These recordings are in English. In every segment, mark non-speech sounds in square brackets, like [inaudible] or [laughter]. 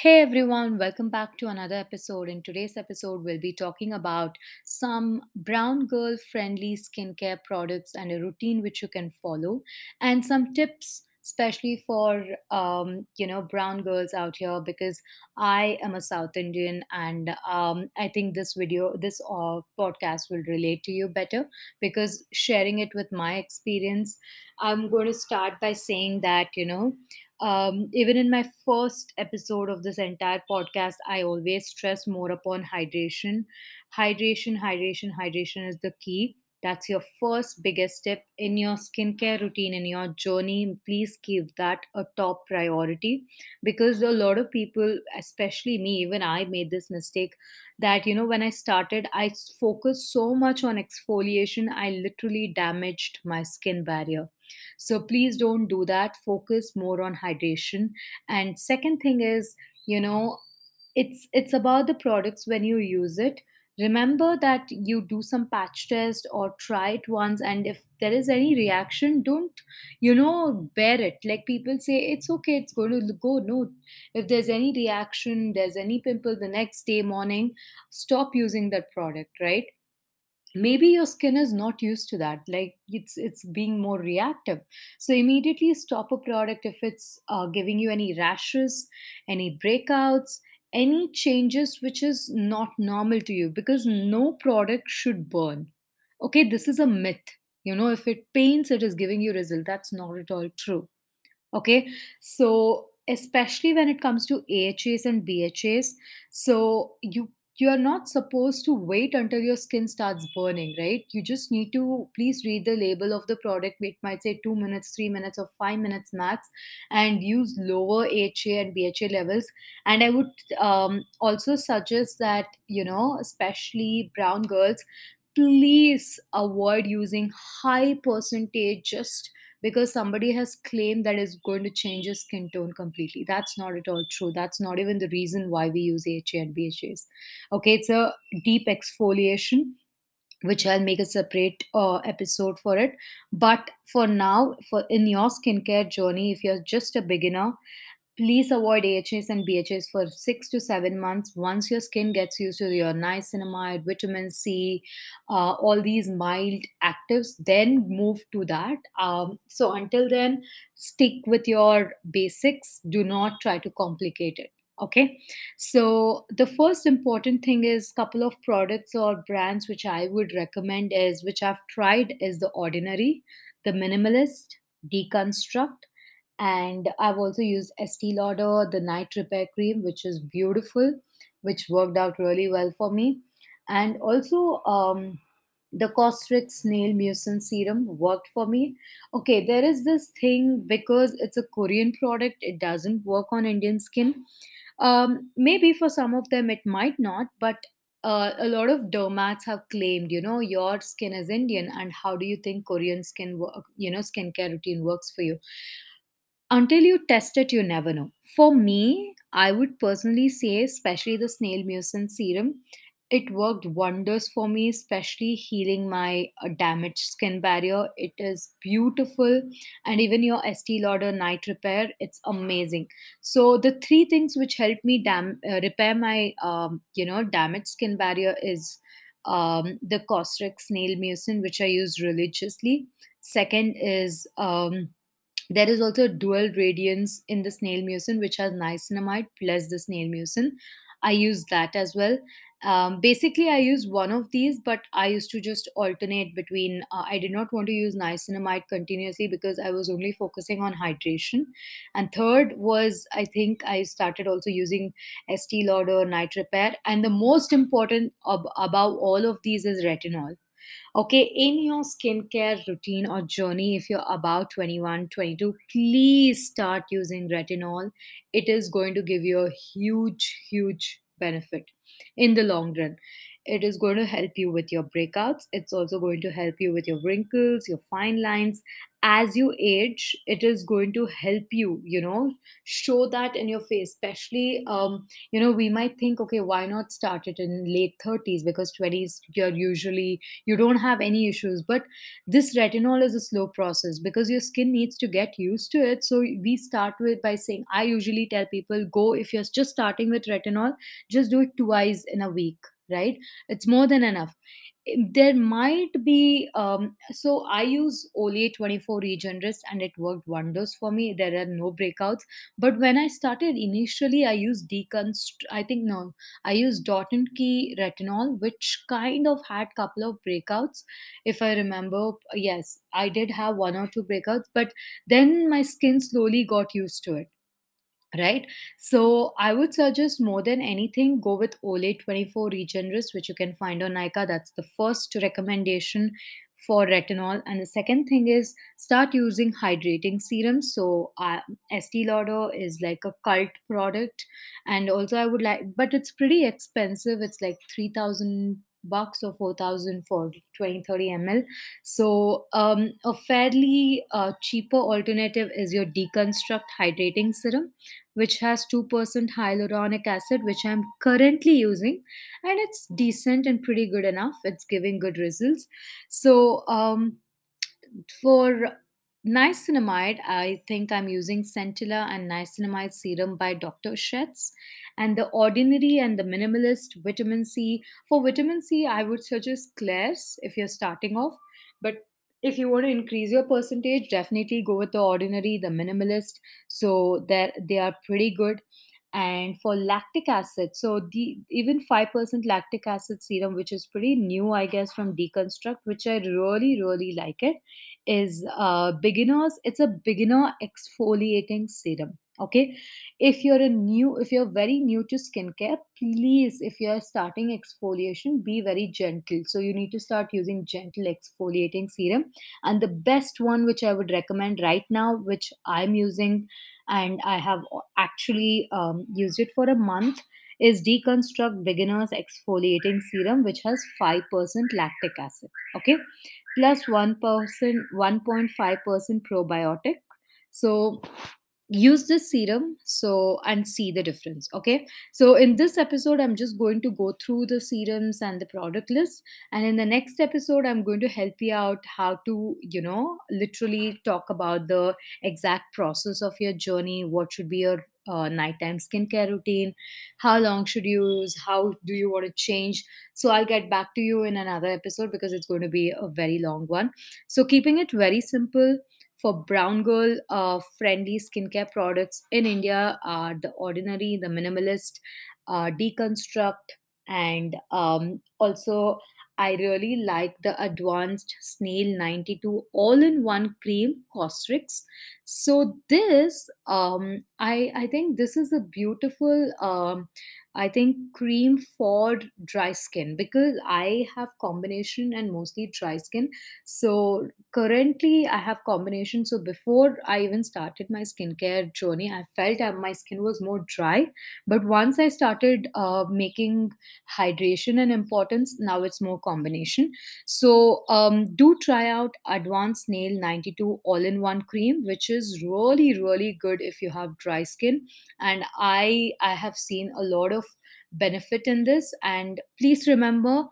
Hey everyone, welcome back to another episode. In today's episode, we'll be talking about some brown girl friendly skincare products and a routine which you can follow, and some tips, especially for um, you know brown girls out here because I am a South Indian and um, I think this video, this uh, podcast will relate to you better because sharing it with my experience, I'm going to start by saying that you know um, even in my first episode of this entire podcast, I always stress more upon hydration. Hydration, hydration, hydration is the key. That's your first biggest tip in your skincare routine, in your journey. Please give that a top priority because a lot of people, especially me, even I made this mistake that, you know, when I started, I focused so much on exfoliation, I literally damaged my skin barrier. So please don't do that. Focus more on hydration. And second thing is you know it's it's about the products when you use it remember that you do some patch test or try it once and if there is any reaction don't you know bear it. Like people say it's okay it's going to go. No. If there's any reaction there's any pimple the next day morning stop using that product right? Maybe your skin is not used to that. Like it's it's being more reactive. So immediately stop a product if it's uh, giving you any rashes any breakouts any changes which is not normal to you because no product should burn. Okay this is a myth. You know if it pains it is giving you result. That's not at all true. Okay, so especially when it comes to AHAs and BHAs, so you you are not supposed to wait until your skin starts burning, right? You just need to please read the label of the product. It might say two minutes, three minutes, or five minutes max, and use lower AHA and BHA levels. And I would um, also suggest that you know, especially brown girls, please avoid using high percentage just because somebody has claimed that it's going to change your skin tone completely. That's not at all true. That's not even the reason why we use AHA and BHAs. Okay, it's a deep exfoliation, which I'll make a separate uh, episode for it. But for now, for in your skincare journey, if you're just a beginner, Please avoid AHAs and BHAs for six to seven months. Once your skin gets used to your niacinamide, vitamin C, uh, all these mild actives, then move to that. Um, so until then, stick with your basics. Do not try to complicate it. Okay. So the first important thing is couple of products or brands which I would recommend is which I've tried is the Ordinary, the Minimalist, Deconstruct and I've also used Estee Lauder, the night repair cream, which is beautiful, which worked out really well for me. And also, um, the Cosrx Snail Mucin Serum worked for me. Okay, there is this thing because it's a Korean product, it doesn't work on Indian skin. Um, maybe for some of them it might not, but uh, a lot of dermats have claimed, you know, your skin is Indian, and how do you think Korean skin work, you know, skincare routine works for you? Until you test it, you never know. For me, I would personally say, especially the snail mucin serum, it worked wonders for me, especially healing my uh, damaged skin barrier. It is beautiful, and even your Estee Lauder night repair, it's amazing. So the three things which helped me dam- uh, repair my um, you know damaged skin barrier is um, the Cosrx Snail Mucin, which I use religiously. Second is um, there is also dual radiance in the snail mucin, which has niacinamide plus the snail mucin. I use that as well. Um, basically, I use one of these, but I used to just alternate between. Uh, I did not want to use niacinamide continuously because I was only focusing on hydration. And third was, I think I started also using Estee Lauder Night Repair. And the most important ab- above all of these is retinol Okay, in your skincare routine or journey, if you're about 21, 22, please start using retinol. It is going to give you a huge, huge benefit in the long run. It is going to help you with your breakouts. It's also going to help you with your wrinkles your fine lines. As you age it is going to help you you know show that in your face especially um you know we might think okay why not start it in late 30s because 20s you're usually you don't have any issues. But this retinol is a slow process because your skin needs to get used to it. So we start with by saying i usually tell people go if you're just starting with retinol just do it twice in a week right? It's more than enough. There might be um, so i use olay 24 regenerist and it worked wonders for me. There are no breakouts. But when i started initially i used deconst i think no i used dot and key retinol which kind of had couple of breakouts if i remember. Yes i did have one or two breakouts but then my skin slowly got used to it right? So i would suggest more than anything go with olay 24 regenerist which you can find on Nykaa that's the first recommendation for retinol. And the second thing is start using hydrating serums. So uh, estee lauder is like a cult product. And also i would like but it's pretty expensive. It's like 3000 bucks or 4000 for 20 30 ml so um, a fairly uh, cheaper alternative is your deconstruct hydrating serum which has 2% hyaluronic acid, which I'm currently using, and it's decent and pretty good enough. It's giving good results. So, um, for niacinamide, I think I'm using Centella and niacinamide serum by Dr. Sheth's. And the ordinary and the minimalist vitamin C. For vitamin C, I would suggest Klairs if you're starting off. But if you want to increase your percentage, definitely go with the ordinary, the minimalist. So that they are pretty good and for lactic acid so the even 5% lactic acid serum which is pretty new i guess from deconstruct which i really really like it is uh beginners it's a beginner exfoliating serum okay? If you're a new if you're very new to skincare please if you're starting exfoliation be very gentle. So you need to start using gentle exfoliating serum. And the best one which i would recommend right now which i'm using and I have actually um, used it for a month is Deconstruct Beginners Exfoliating Serum, which has 5% lactic acid, okay, plus 1, 1.5% probiotic. So use this serum so and see the difference okay? So in this episode i'm just going to go through the serums and the product list and in the next episode i'm going to help you out how to you know literally talk about the exact process of your journey what should be your uh, nighttime skincare routine how long should you use how do you want to change? So i'll get back to you in another episode because it's going to be a very long one. So keeping it very simple for brown girl uh, friendly skincare products in India are the ordinary, the minimalist, uh, deconstruct, and um, also I really like the advanced snail 92 all in one cream Cosrx. So this um, I I think this is a beautiful um, I think cream for dry skin because I have combination and mostly dry skin. So currently I have combination. So before I even started my skincare journey, I felt my skin was more dry. But once I started uh, making hydration and importance, now it's more combination. So um, do try out Advanced Snail 92 all-in-one cream, which is really really good if you have dry skin. And I I have seen a lot of benefit in this. And please remember,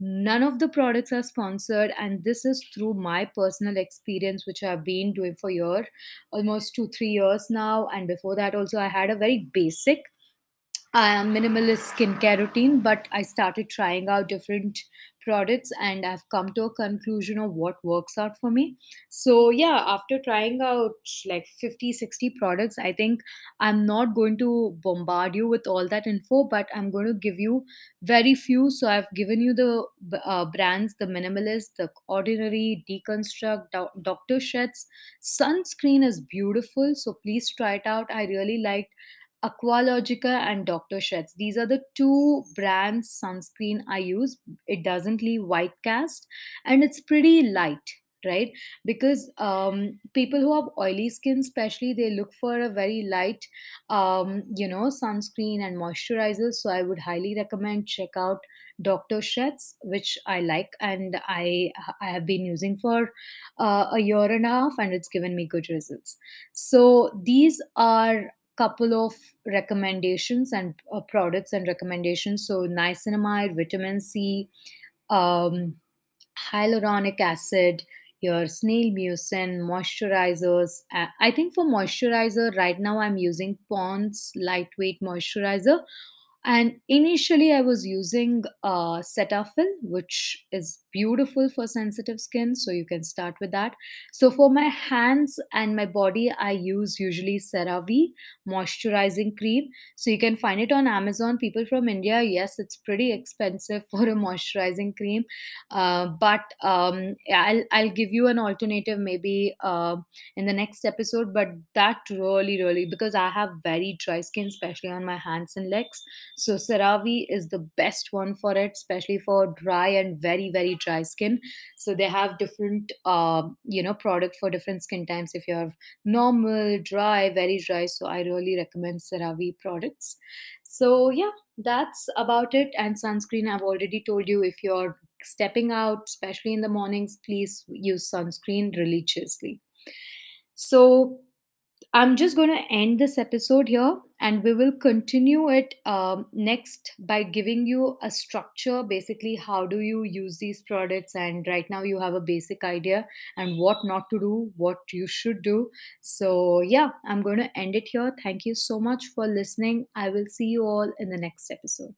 none of the products are sponsored, and this is through my personal experience, which I've been doing for year, almost two three years now. And before that, also I had a very basic uh, minimalist skincare routine, but I started trying out different products and I've come to a conclusion of what works out for me. So, yeah, after trying out like 50, 60 products, I think I'm not going to bombard you with all that info, but I'm going to give you very few. So, I've given you the uh, brands the minimalist, the ordinary, deconstruct, Do- Dr. Sheth's sunscreen is beautiful. So, please try it out. I really liked Aqualogica and Dr. Sheth's. These are the two brands sunscreen I use. It doesn't leave white cast and it's pretty light. right because um, people who have oily skin especially they look for a very light um, you know sunscreen and moisturizer so i would highly recommend check out dr Sheth's, which i like and i i have been using for uh, a year and a half and it's given me good results so these are couple of recommendations and uh, products and recommendations so niacinamide vitamin c um, hyaluronic acid, your snail mucin, moisturizers. I think for moisturizer, right now I'm using Pond's lightweight moisturizer. And initially, I was using uh, Cetaphil, which is beautiful for sensitive skin. So you can start with that. So for my hands and my body, I use usually CeraVe moisturizing cream. So you can find it on Amazon. People from India, yes, it's pretty expensive [laughs] for a moisturizing cream, uh, but um, I'll I'll give you an alternative maybe uh, in the next episode. But that really, really because I have very dry skin, especially on my hands and legs. So CeraVe is the best one for it, especially for dry and very very dry skin. So they have different uh, you know product for different skin types. If you have normal, dry, very dry, so I really recommend CeraVe products. So yeah, that's about it. And sunscreen, I've already told you if you're stepping out, especially in the mornings, please use sunscreen religiously. So I'm just going to end this episode here and we will continue it um, next by giving you a structure basically, how do you use these products? And right now, you have a basic idea and what not to do, what you should do. So, yeah, I'm going to end it here. Thank you so much for listening. I will see you all in the next episode.